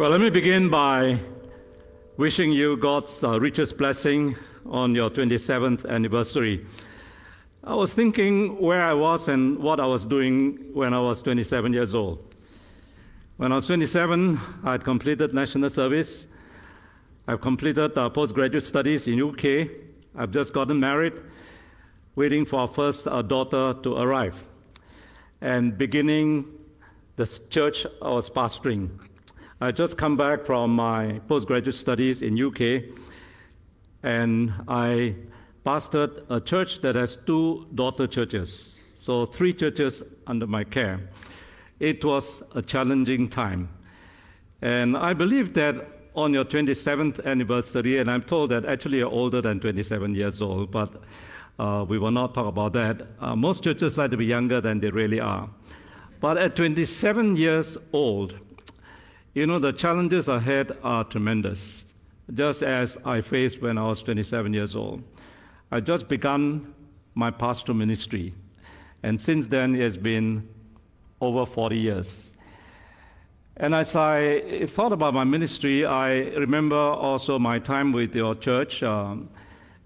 Well, let me begin by wishing you God's uh, richest blessing on your 27th anniversary. I was thinking where I was and what I was doing when I was 27 years old. When I was 27, I had completed national service. I've completed uh, postgraduate studies in UK. I've just gotten married, waiting for our first uh, daughter to arrive, and beginning the church I was pastoring. I just come back from my postgraduate studies in UK, and I pastored a church that has two daughter churches, so three churches under my care. It was a challenging time, and I believe that on your 27th anniversary, and I'm told that actually you're older than 27 years old, but uh, we will not talk about that. Uh, most churches like to be younger than they really are. But at 27 years old, you know, the challenges ahead are tremendous, just as I faced when I was 27 years old. I just begun my pastoral ministry, and since then it has been over 40 years. And as I thought about my ministry, I remember also my time with your church um,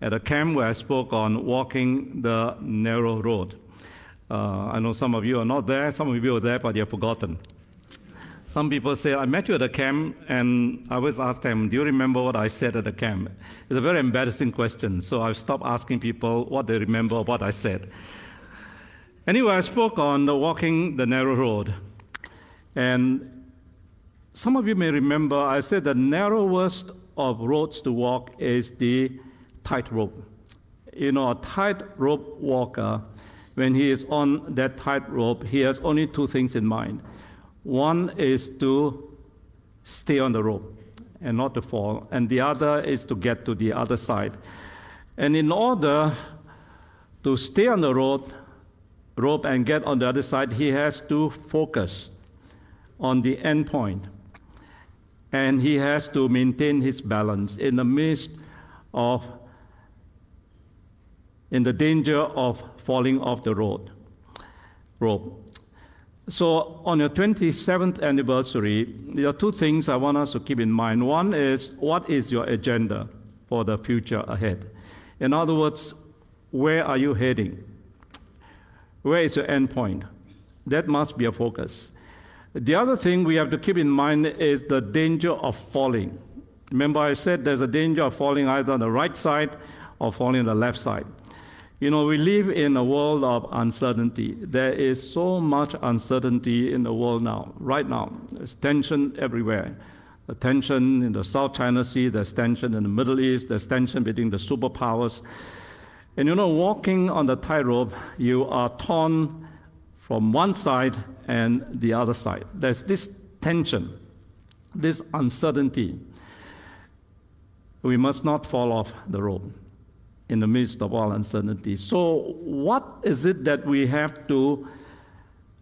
at a camp where I spoke on walking the narrow road. Uh, I know some of you are not there, some of you are there, but you've forgotten. Some people say, I met you at a camp, and I always ask them, Do you remember what I said at the camp? It's a very embarrassing question, so I've stopped asking people what they remember what I said. Anyway, I spoke on the walking the narrow road. And some of you may remember I said the narrowest of roads to walk is the tightrope. You know, a tightrope walker, when he is on that tightrope, he has only two things in mind one is to stay on the rope and not to fall, and the other is to get to the other side. And in order to stay on the rope, rope and get on the other side, he has to focus on the end point. And he has to maintain his balance in the midst of, in the danger of falling off the road, rope. So, on your 27th anniversary, there are two things I want us to keep in mind. One is what is your agenda for the future ahead? In other words, where are you heading? Where is your end point? That must be a focus. The other thing we have to keep in mind is the danger of falling. Remember, I said there's a danger of falling either on the right side or falling on the left side. You know, we live in a world of uncertainty. There is so much uncertainty in the world now, right now. There's tension everywhere. The tension in the South China Sea, there's tension in the Middle East, there's tension between the superpowers. And you know, walking on the tightrope, you are torn from one side and the other side. There's this tension, this uncertainty. We must not fall off the rope in the midst of all uncertainty. So, what is it that we have to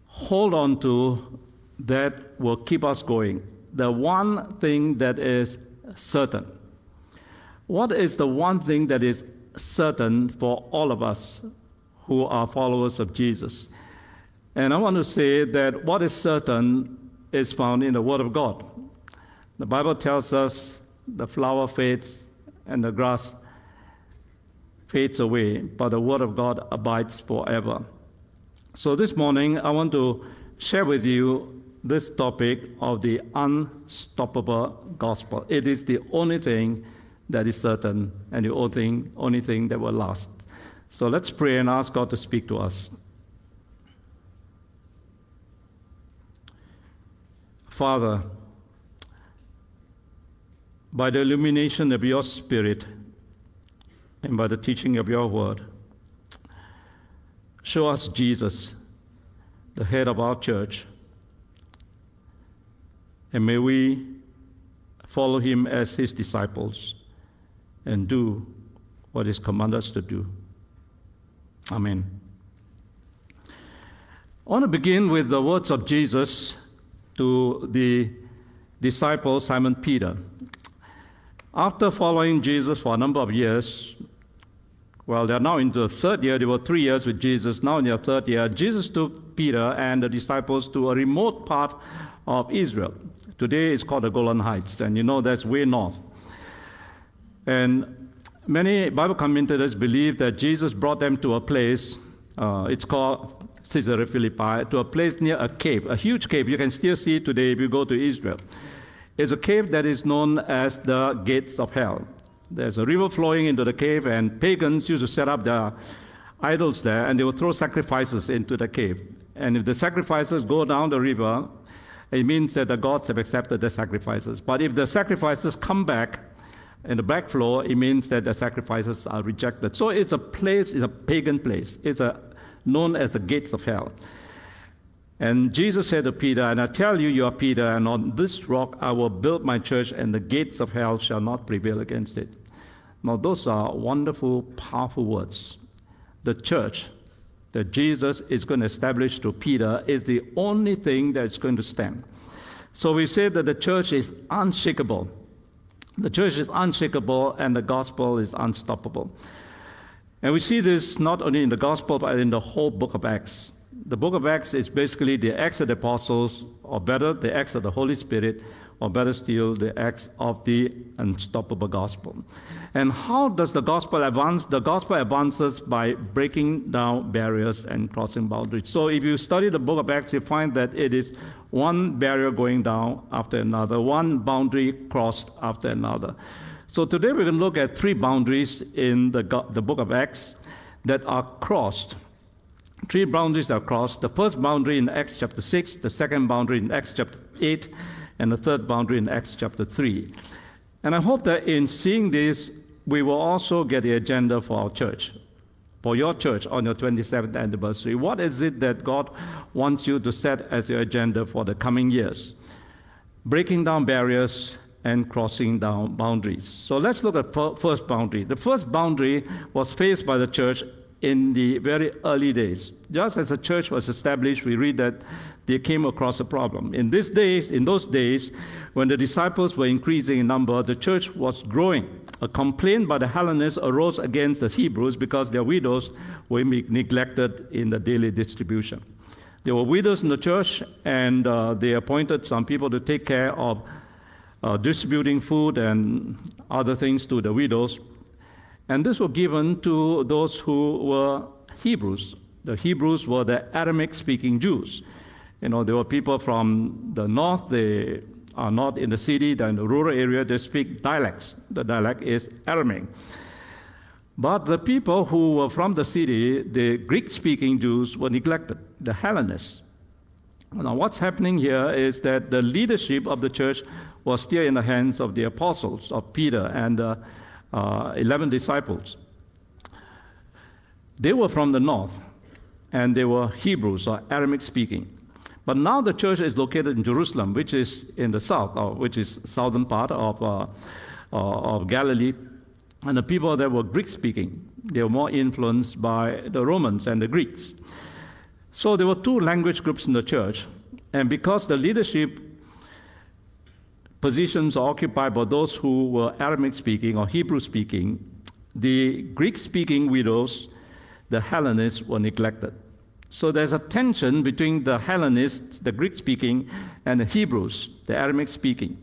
hold on to that will keep us going? The one thing that is certain. What is the one thing that is certain for all of us who are followers of Jesus? And I want to say that what is certain is found in the Word of God. The Bible tells us the flower fades and the grass fades away, but the Word of God abides forever. So this morning, I want to share with you this topic of the unstoppable gospel. It is the only thing that is certain and the only thing, only thing that will last. So let's pray and ask God to speak to us. Father, by the illumination of your Spirit, and by the teaching of your word. Show us Jesus, the head of our church, and may we follow him as his disciples and do what is commanded us to do. Amen. I want to begin with the words of Jesus to the disciple Simon Peter. After following Jesus for a number of years, well, they're now in the third year. They were three years with Jesus. Now in their third year, Jesus took Peter and the disciples to a remote part of Israel, Today it's called the Golan Heights, and you know that's way north. And many Bible commentators believe that Jesus brought them to a place, uh, it's called Caesarea Philippi, to a place near a cave, a huge cave. You can still see today if you go to Israel. It's a cave that is known as the gates of hell. There's a river flowing into the cave, and pagans used to set up their idols there, and they would throw sacrifices into the cave. And if the sacrifices go down the river, it means that the gods have accepted the sacrifices. But if the sacrifices come back in the backflow, it means that the sacrifices are rejected. So it's a place, it's a pagan place. It's a, known as the gates of hell. And Jesus said to Peter, And I tell you, you are Peter, and on this rock I will build my church, and the gates of hell shall not prevail against it. Now, those are wonderful, powerful words. The church that Jesus is going to establish to Peter is the only thing that's going to stand. So we say that the church is unshakable. The church is unshakable and the gospel is unstoppable. And we see this not only in the gospel, but in the whole book of Acts. The book of Acts is basically the Acts of the Apostles, or better, the Acts of the Holy Spirit, or better still, the acts of the unstoppable gospel. And how does the gospel advance? The gospel advances by breaking down barriers and crossing boundaries. So if you study the book of Acts, you find that it is one barrier going down after another, one boundary crossed after another. So today we're going to look at three boundaries in the, the book of Acts that are crossed. Three boundaries are crossed. The first boundary in Acts chapter 6, the second boundary in Acts chapter 8, and the third boundary in Acts chapter 3. And I hope that in seeing this, we will also get the agenda for our church, for your church on your 27th anniversary. What is it that God wants you to set as your agenda for the coming years? Breaking down barriers and crossing down boundaries. So let's look at first boundary. The first boundary was faced by the church in the very early days. Just as the church was established, we read that they came across a problem. In these days, in those days, when the disciples were increasing in number, the church was growing. A complaint by the Hellenists arose against the Hebrews because their widows were neglected in the daily distribution. There were widows in the church, and uh, they appointed some people to take care of uh, distributing food and other things to the widows. And this was given to those who were Hebrews. The Hebrews were the Aramaic speaking Jews. You know, there were people from the north, they are not in the city, they're in the rural area, they speak dialects. The dialect is Aramaic. But the people who were from the city, the Greek speaking Jews, were neglected, the Hellenists. Now, what's happening here is that the leadership of the church was still in the hands of the apostles, of Peter and the uh, 11 disciples. They were from the north, and they were Hebrews or Aramaic speaking. But now the church is located in Jerusalem, which is in the south, or which is southern part of, uh, uh, of Galilee. And the people that were Greek speaking, they were more influenced by the Romans and the Greeks. So there were two language groups in the church. And because the leadership positions occupied by those who were Aramaic speaking or Hebrew speaking, the Greek speaking widows, the Hellenists, were neglected. So there's a tension between the Hellenists, the Greek speaking, and the Hebrews, the Aramaic speaking.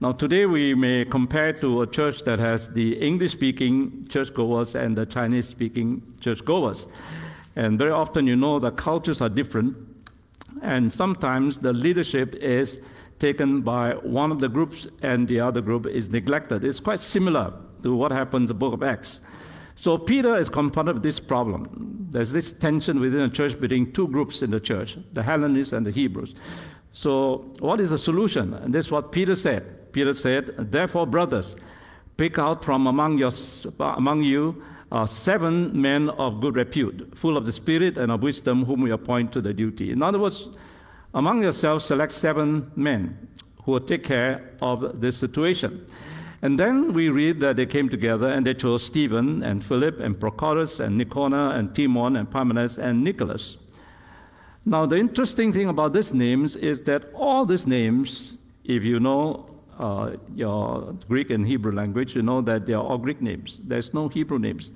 Now, today we may compare to a church that has the English speaking churchgoers and the Chinese speaking churchgoers. And very often, you know, the cultures are different, and sometimes the leadership is taken by one of the groups and the other group is neglected. It's quite similar to what happens in the book of Acts. So Peter is confronted with this problem. There's this tension within the church between two groups in the church, the Hellenists and the Hebrews. So what is the solution? And this is what Peter said. Peter said, Therefore, brothers, pick out from among, your, among you uh, seven men of good repute, full of the Spirit and of wisdom, whom we appoint to the duty. In other words, among yourselves, select seven men who will take care of this situation. And then we read that they came together and they chose Stephen and Philip and Prochorus and Nicanor and Timon and Parmenas and Nicholas. Now, the interesting thing about these names is that all these names, if you know uh, your Greek and Hebrew language, you know that they are all Greek names. There's no Hebrew names,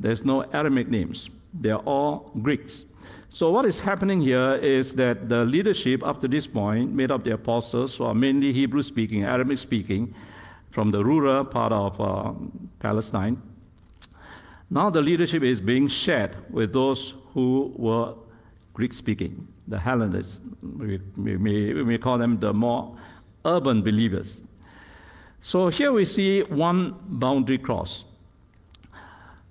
there's no Aramaic names. They're all Greeks. So, what is happening here is that the leadership up to this point, made up the apostles, who are mainly Hebrew speaking, Arabic speaking, from the rural part of uh, Palestine, now the leadership is being shared with those who were Greek speaking, the Hellenists. We, we, we, call them the more urban believers. So here we see one boundary cross.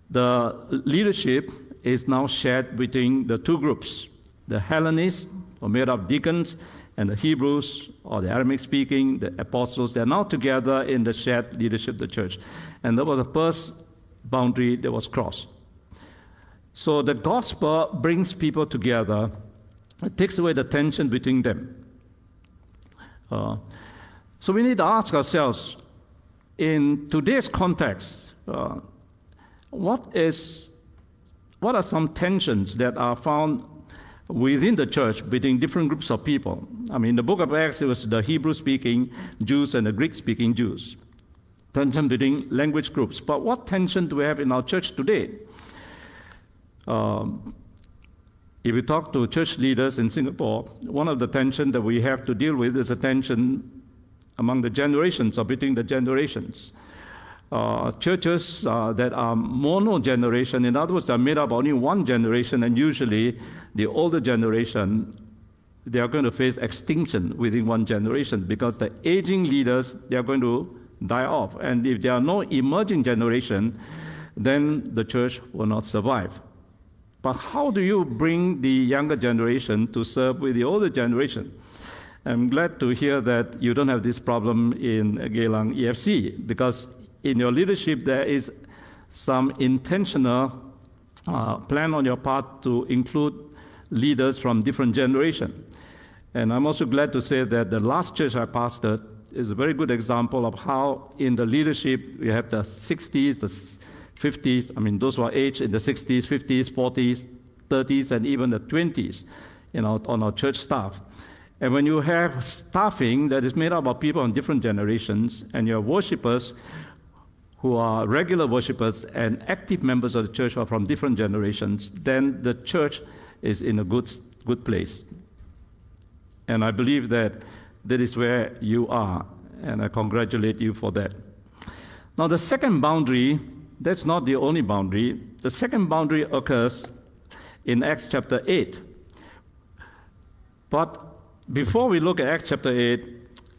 The leadership is now shared between the two groups the Hellenists, or made of deacons, and the Hebrews, or the Aramaic speaking, the apostles. They're now together in the shared leadership of the church. And there was a first boundary that was crossed. So the gospel brings people together, it takes away the tension between them. Uh, so we need to ask ourselves in today's context, uh, what is what are some tensions that are found within the church between different groups of people? I mean, in the book of Acts, it was the Hebrew speaking Jews and the Greek speaking Jews. Tension between language groups. But what tension do we have in our church today? Um, if we talk to church leaders in Singapore, one of the tensions that we have to deal with is a tension among the generations or between the generations uh, churches uh, that are mono generation, in other words, they're made up only one generation, and usually the older generation, they are going to face extinction within one generation because the aging leaders, they are going to die off. And if there are no emerging generation, then the church will not survive. But how do you bring the younger generation to serve with the older generation? I'm glad to hear that you don't have this problem in Geylang EFC because in your leadership, there is some intentional uh, plan on your part to include leaders from different generations. And I'm also glad to say that the last church I pastored is a very good example of how, in the leadership, we have the 60s, the 50s, I mean, those who are aged in the 60s, 50s, 40s, 30s, and even the 20s you know, on our church staff. And when you have staffing that is made up of people in different generations, and your worshippers who are regular worshippers and active members of the church are from different generations, then the church is in a good, good place. And I believe that that is where you are, and I congratulate you for that. Now, the second boundary, that's not the only boundary. The second boundary occurs in Acts chapter 8. But before we look at Acts chapter 8,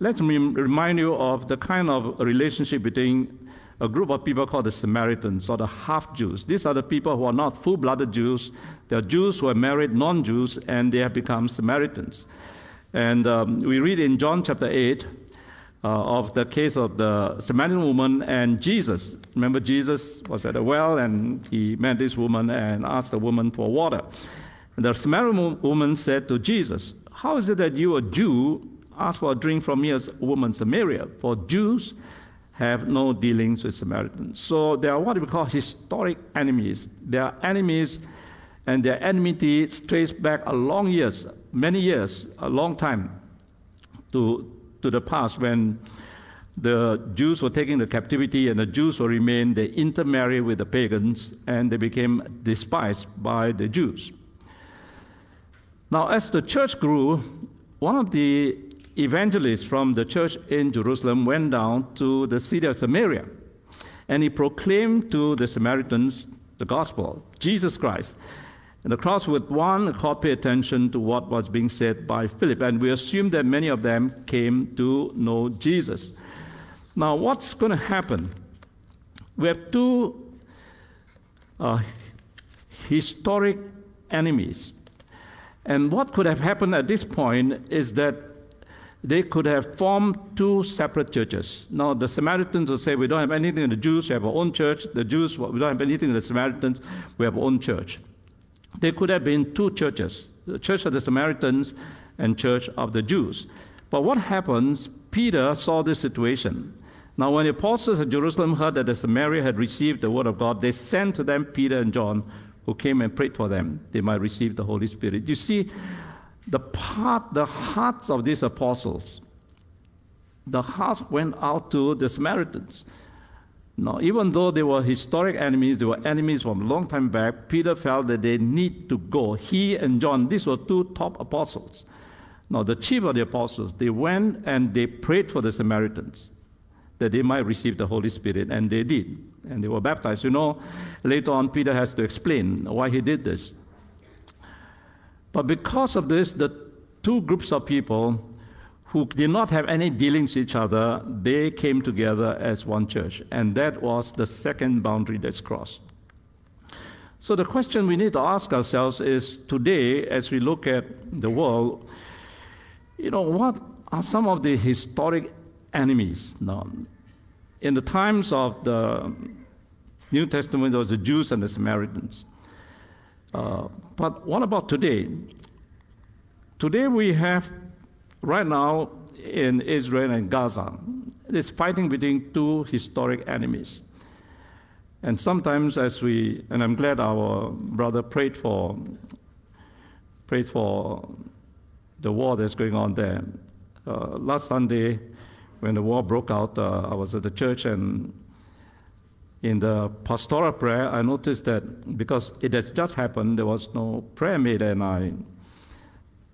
let me remind you of the kind of relationship between a group of people called the Samaritans or the half Jews. These are the people who are not full blooded Jews. They are Jews who are married non Jews and they have become Samaritans. And um, we read in John chapter 8 uh, of the case of the Samaritan woman and Jesus. Remember, Jesus was at a well and he met this woman and asked the woman for water. And the Samaritan woman said to Jesus, How is it that you, a Jew, ask for a drink from me as a woman Samaria? For Jews, have no dealings with Samaritans. So they are what we call historic enemies. They are enemies, and their enmity traces back a long years, many years, a long time to, to the past when the Jews were taken into captivity and the Jews were remained, they intermarried with the pagans and they became despised by the Jews. Now, as the church grew, one of the evangelist from the church in Jerusalem went down to the city of Samaria and he proclaimed to the Samaritans the gospel, Jesus Christ. And the crowds with one accord pay attention to what was being said by Philip, and we assume that many of them came to know Jesus. Now, what's going to happen? We have two uh, historic enemies. And what could have happened at this point is that they could have formed two separate churches. Now, the Samaritans would say, We don't have anything in the Jews, we have our own church. The Jews, we don't have anything in the Samaritans, we have our own church. There could have been two churches the church of the Samaritans and church of the Jews. But what happens? Peter saw this situation. Now, when the apostles at Jerusalem heard that the Samaria had received the word of God, they sent to them Peter and John, who came and prayed for them they might receive the Holy Spirit. You see, the part, the hearts of these apostles, the hearts went out to the Samaritans. Now, even though they were historic enemies, they were enemies from a long time back, Peter felt that they need to go. He and John, these were two top apostles. Now, the chief of the apostles, they went and they prayed for the Samaritans that they might receive the Holy Spirit, and they did. And they were baptized. You know, later on, Peter has to explain why he did this. But because of this, the two groups of people who did not have any dealings with each other, they came together as one church. And that was the second boundary that's crossed. So the question we need to ask ourselves is today, as we look at the world, you know, what are some of the historic enemies? Now, in the times of the New Testament, there was the Jews and the Samaritans. Uh, but what about today? Today we have Right now, in Israel and Gaza, this fighting between two historic enemies. And sometimes, as we, and I'm glad our brother prayed for, prayed for the war that's going on there. Uh, last Sunday, when the war broke out, uh, I was at the church, and in the pastoral prayer, I noticed that because it has just happened, there was no prayer made, and I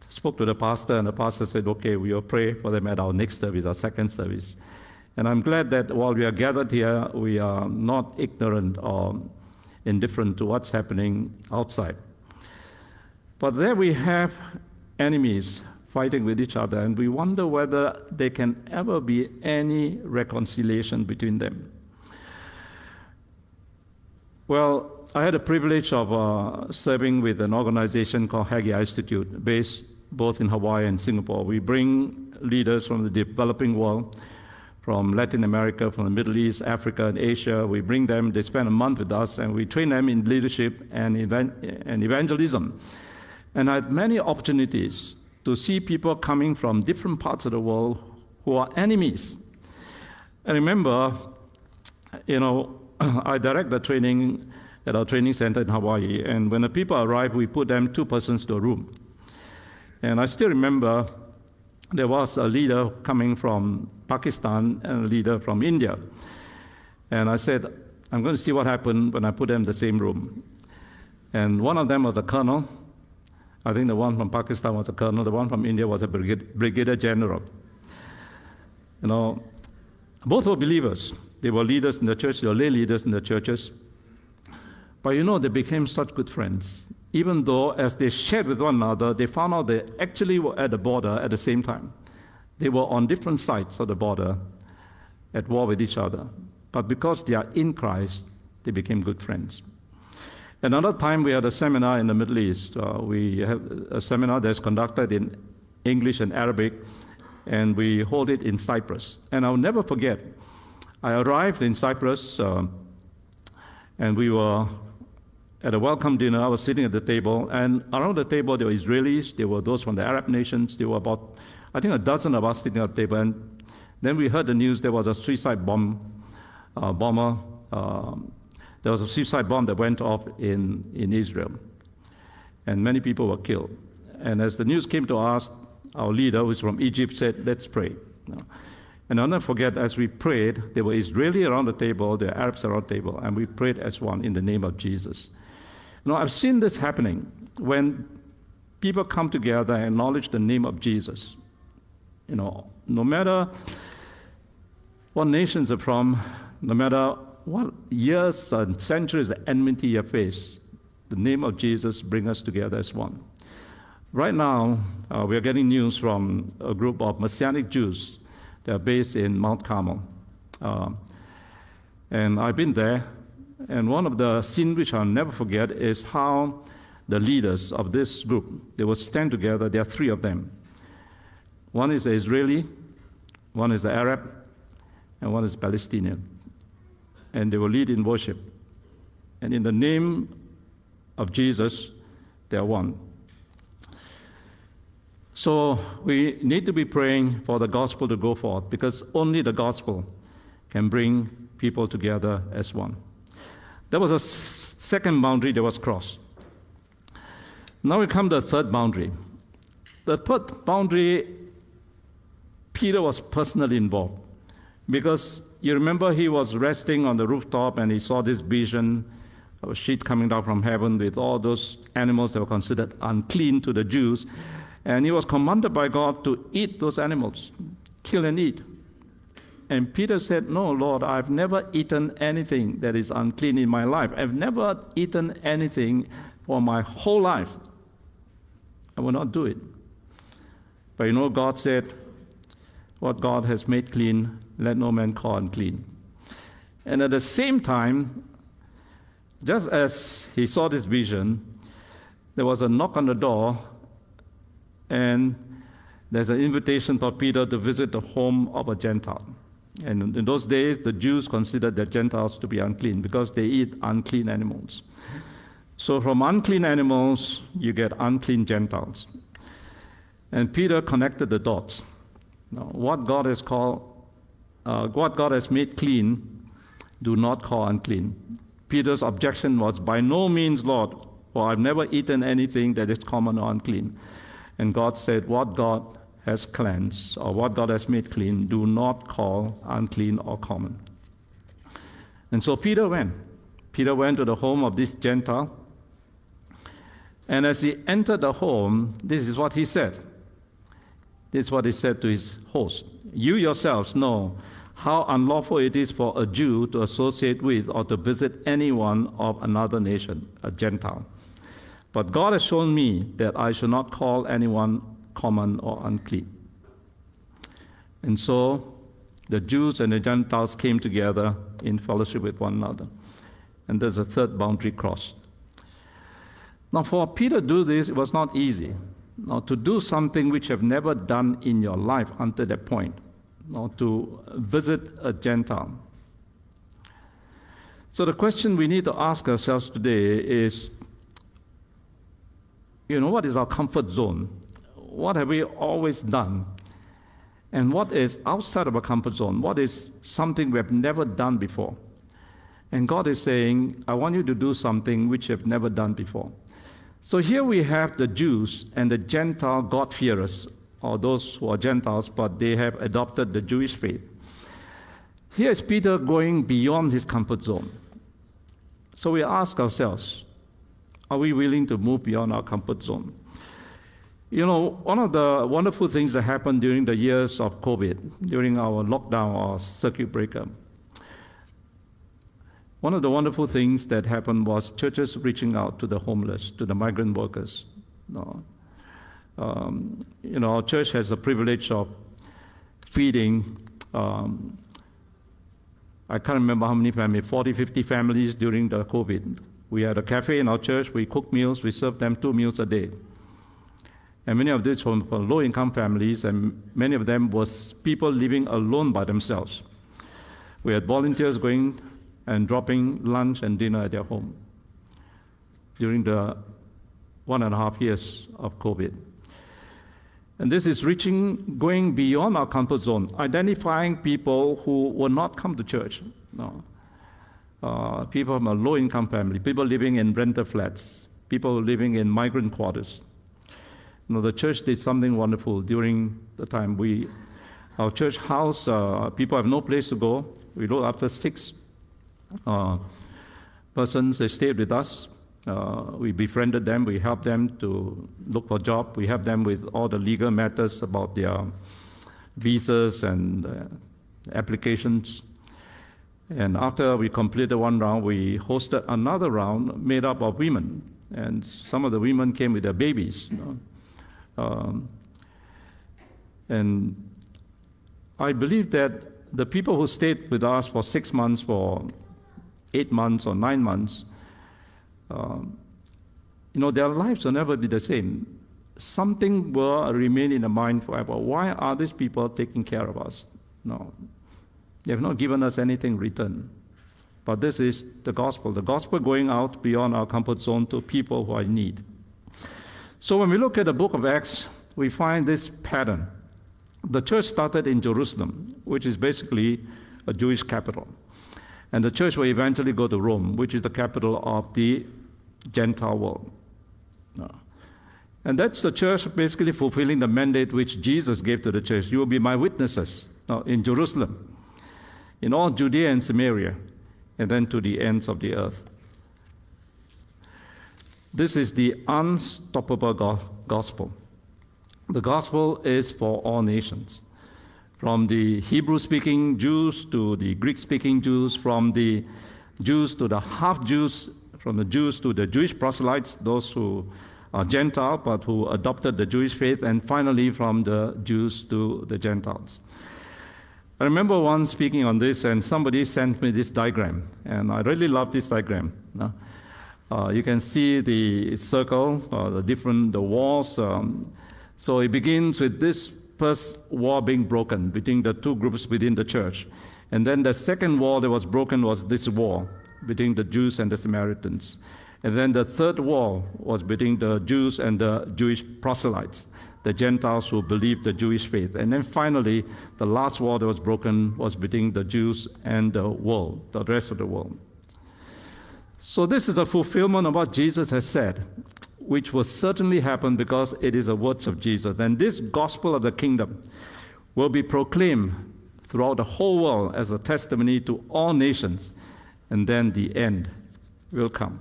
spoke to the pastor, and the pastor said, Okay, we will pray for them at our next service, our second service. And I'm glad that while we are gathered here, we are not ignorant or indifferent to what's happening outside. But there we have enemies fighting with each other, and we wonder whether there can ever be any reconciliation between them. Well, I had the privilege of uh, serving with an organization called Haggai Institute, based both in Hawaii and Singapore. We bring leaders from the developing world, from Latin America, from the Middle East, Africa, and Asia. We bring them, they spend a month with us, and we train them in leadership and, and evangelism. And I had many opportunities to see people coming from different parts of the world who are enemies. I remember, you know, I direct the training at our training center in Hawaii, and when the people arrive, we put them two persons to a room. And I still remember there was a leader coming from Pakistan and a leader from India. And I said, I'm going to see what happened when I put them in the same room. And one of them was a colonel. I think the one from Pakistan was a colonel. The one from India was a brigadier general. You know, both were believers. They were leaders in the church, they were lay leaders in the churches. But you know, they became such good friends even though as they shared with one another, they found out they actually were at the border at the same time. They were on different sides of the border at war with each other. But because they are in Christ, they became good friends. Another time we had a seminar in the Middle East. Uh, we have a seminar that's conducted in English and Arabic, and we hold it in Cyprus. And I'll never forget, I arrived in Cyprus, uh, and we were at a welcome dinner, I was sitting at the table, and around the table there were Israelis, there were those from the Arab nations, there were about, I think, a dozen of us sitting at the table. And then we heard the news there was a suicide bomb, uh, bomber. Um, there was a suicide bomb that went off in, in Israel, and many people were killed. And as the news came to us, our leader, who's from Egypt, said, Let's pray. And never forget, as we prayed, there were Israelis around the table, there were Arabs around the table, and we prayed as one in the name of Jesus. Now, I've seen this happening when people come together and acknowledge the name of Jesus. You know, no matter what nations are from, no matter what years and centuries of enmity you face, the name of Jesus brings us together as one. Right now, uh, we are getting news from a group of Messianic Jews that are based in Mount Carmel. Uh, and I've been there and one of the scenes which I'll never forget is how the leaders of this group, they would stand together. There are three of them. One is Israeli, one is Arab, and one is Palestinian. And they will lead in worship. And in the name of Jesus, they are one. So we need to be praying for the gospel to go forth because only the gospel can bring people together as one. There was a second boundary that was crossed. Now we come to the third boundary. The third boundary, Peter was personally involved because you remember he was resting on the rooftop and he saw this vision of a sheet coming down from heaven with all those animals that were considered unclean to the Jews. And he was commanded by God to eat those animals, kill and eat. And Peter said, No, Lord, I've never eaten anything that is unclean in my life. I've never eaten anything for my whole life. I will not do it. But you know, God said, What God has made clean, let no man call unclean. And at the same time, just as he saw this vision, there was a knock on the door, and there's an invitation for Peter to visit the home of a Gentile. And in those days, the Jews considered the Gentiles to be unclean because they eat unclean animals. So, from unclean animals, you get unclean Gentiles. And Peter connected the dots. Now, what God has called, uh, what God has made clean, do not call unclean. Peter's objection was, By no means, Lord, for I've never eaten anything that is common or unclean. And God said, What God has cleansed, or what God has made clean, do not call unclean or common. And so Peter went. Peter went to the home of this Gentile. And as he entered the home, this is what he said. This is what he said to his host You yourselves know how unlawful it is for a Jew to associate with or to visit anyone of another nation, a Gentile. But God has shown me that I should not call anyone common or unclean. And so the Jews and the Gentiles came together in fellowship with one another. And there's a third boundary crossed. Now, for Peter to do this, it was not easy. Now, to do something which you have never done in your life until that point, now to visit a Gentile. So, the question we need to ask ourselves today is you know, what is our comfort zone? what have we always done? And what is outside of our comfort zone? What is something we have never done before? And God is saying, I want you to do something which you have never done before. So here we have the Jews and the Gentile God-fearers, or those who are Gentiles, but they have adopted the Jewish faith. Here is Peter going beyond his comfort zone. So we ask ourselves, are we willing to move beyond our comfort zone? You know, one of the wonderful things that happened during the years of COVID, during our lockdown or circuit breaker, one of the wonderful things that happened was churches reaching out to the homeless, to the migrant workers. You know, um, you know our church has the privilege of feeding. Um, I can't remember how many families, 40, 50 families during the COVID. We had a cafe in our church. We cook meals. We served them two meals a day. And many of these from, from low income families, and many of them was people living alone by themselves. We had volunteers going and dropping lunch and dinner at their home during the one and a half years of COVID. And this is reaching, going beyond our comfort zone, identifying people who will not come to church. No. Uh, people from a low income family, people living in rented flats, people living in migrant quarters. You know, the church did something wonderful during the time we, our church house, uh, people have no place to go. We looked after six uh, persons. They stayed with us. Uh, we befriended them. We helped them to look for a job. We helped them with all the legal matters about their visas and uh, applications. And after we completed one round, we hosted another round made up of women. And some of the women came with their babies. You know. Um, and I believe that the people who stayed with us for six months, for eight months, or nine months, um, you know, their lives will never be the same. Something will remain in the mind forever. Why are these people taking care of us? No. They have not given us anything return. But this is the gospel. The gospel going out beyond our comfort zone to people who are in need. So when we look at the book of Acts, we find this pattern. The church started in Jerusalem, which is basically a Jewish capital. And the church will eventually go to Rome, which is the capital of the Gentile world. And that's the church basically fulfilling the mandate which Jesus gave to the church. You will be my witnesses now, in Jerusalem, in all Judea and Samaria, and then to the ends of the earth. This is the unstoppable go- gospel. The gospel is for all nations, from the Hebrew speaking Jews to the Greek speaking Jews, from the Jews to the half Jews, from the Jews to the Jewish proselytes, those who are Gentile but who adopted the Jewish faith, and finally from the Jews to the Gentiles. I remember once speaking on this, and somebody sent me this diagram, and I really love this diagram. Uh, you can see the circle, uh, the different the walls. Um, so it begins with this first wall being broken between the two groups within the church, and then the second wall that was broken was this wall between the Jews and the Samaritans, and then the third wall was between the Jews and the Jewish proselytes, the Gentiles who believed the Jewish faith, and then finally the last wall that was broken was between the Jews and the world, the rest of the world. So, this is a fulfillment of what Jesus has said, which will certainly happen because it is the words of Jesus. And this gospel of the kingdom will be proclaimed throughout the whole world as a testimony to all nations, and then the end will come.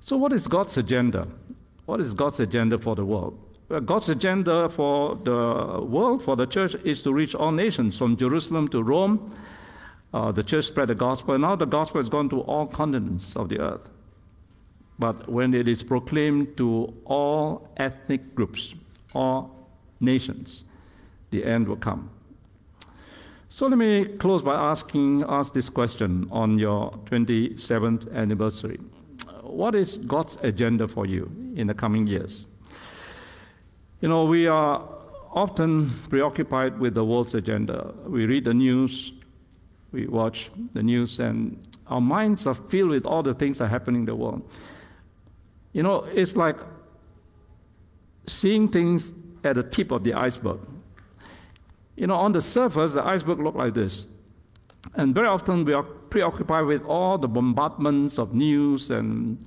So, what is God's agenda? What is God's agenda for the world? Well, God's agenda for the world, for the church, is to reach all nations, from Jerusalem to Rome uh, the church spread the gospel, and now the gospel has gone to all continents of the earth. But when it is proclaimed to all ethnic groups, all nations, the end will come. So let me close by asking ask this question on your 27th anniversary. What is God's agenda for you in the coming years? You know, we are often preoccupied with the world's agenda. We read the news, we watch the news, and our minds are filled with all the things that are happening in the world. You know, it's like seeing things at the tip of the iceberg. You know, on the surface, the iceberg looks like this. And very often we are preoccupied with all the bombardments of news and,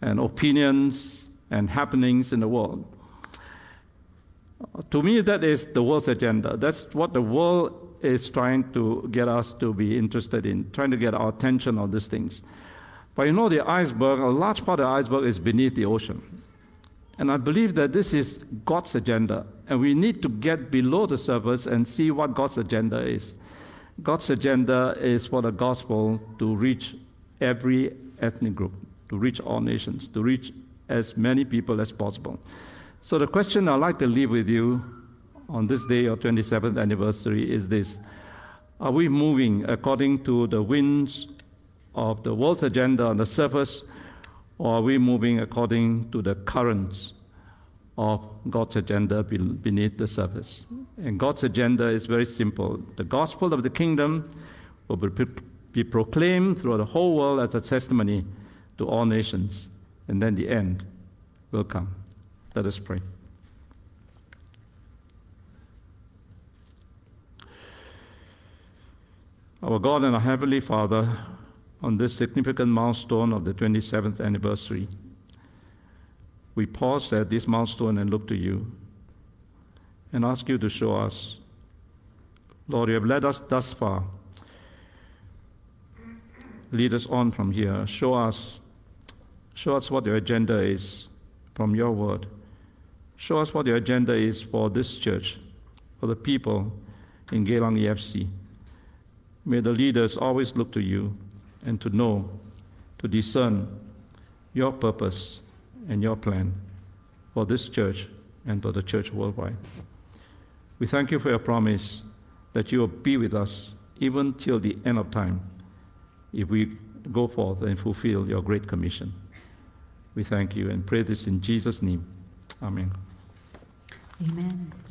and opinions and happenings in the world. To me, that is the world's agenda. That's what the world is trying to get us to be interested in, trying to get our attention on these things. But you know, the iceberg, a large part of the iceberg is beneath the ocean. And I believe that this is God's agenda, and we need to get below the surface and see what God's agenda is. God's agenda is for the gospel to reach every ethnic group, to reach all nations, to reach as many people as possible. So, the question I'd like to leave with you on this day, our 27th anniversary, is this Are we moving according to the winds of the world's agenda on the surface, or are we moving according to the currents of God's agenda beneath the surface? And God's agenda is very simple the gospel of the kingdom will be proclaimed throughout the whole world as a testimony to all nations, and then the end will come. Let us pray. Our God and our Heavenly Father, on this significant milestone of the 27th anniversary, we pause at this milestone and look to you and ask you to show us. Lord, you have led us thus far. Lead us on from here. Show us, show us what your agenda is from your word. Show us what your agenda is for this church, for the people in Geylang EFC. May the leaders always look to you and to know, to discern your purpose and your plan for this church and for the church worldwide. We thank you for your promise that you will be with us even till the end of time if we go forth and fulfill your great commission. We thank you and pray this in Jesus' name. Amen. Amen.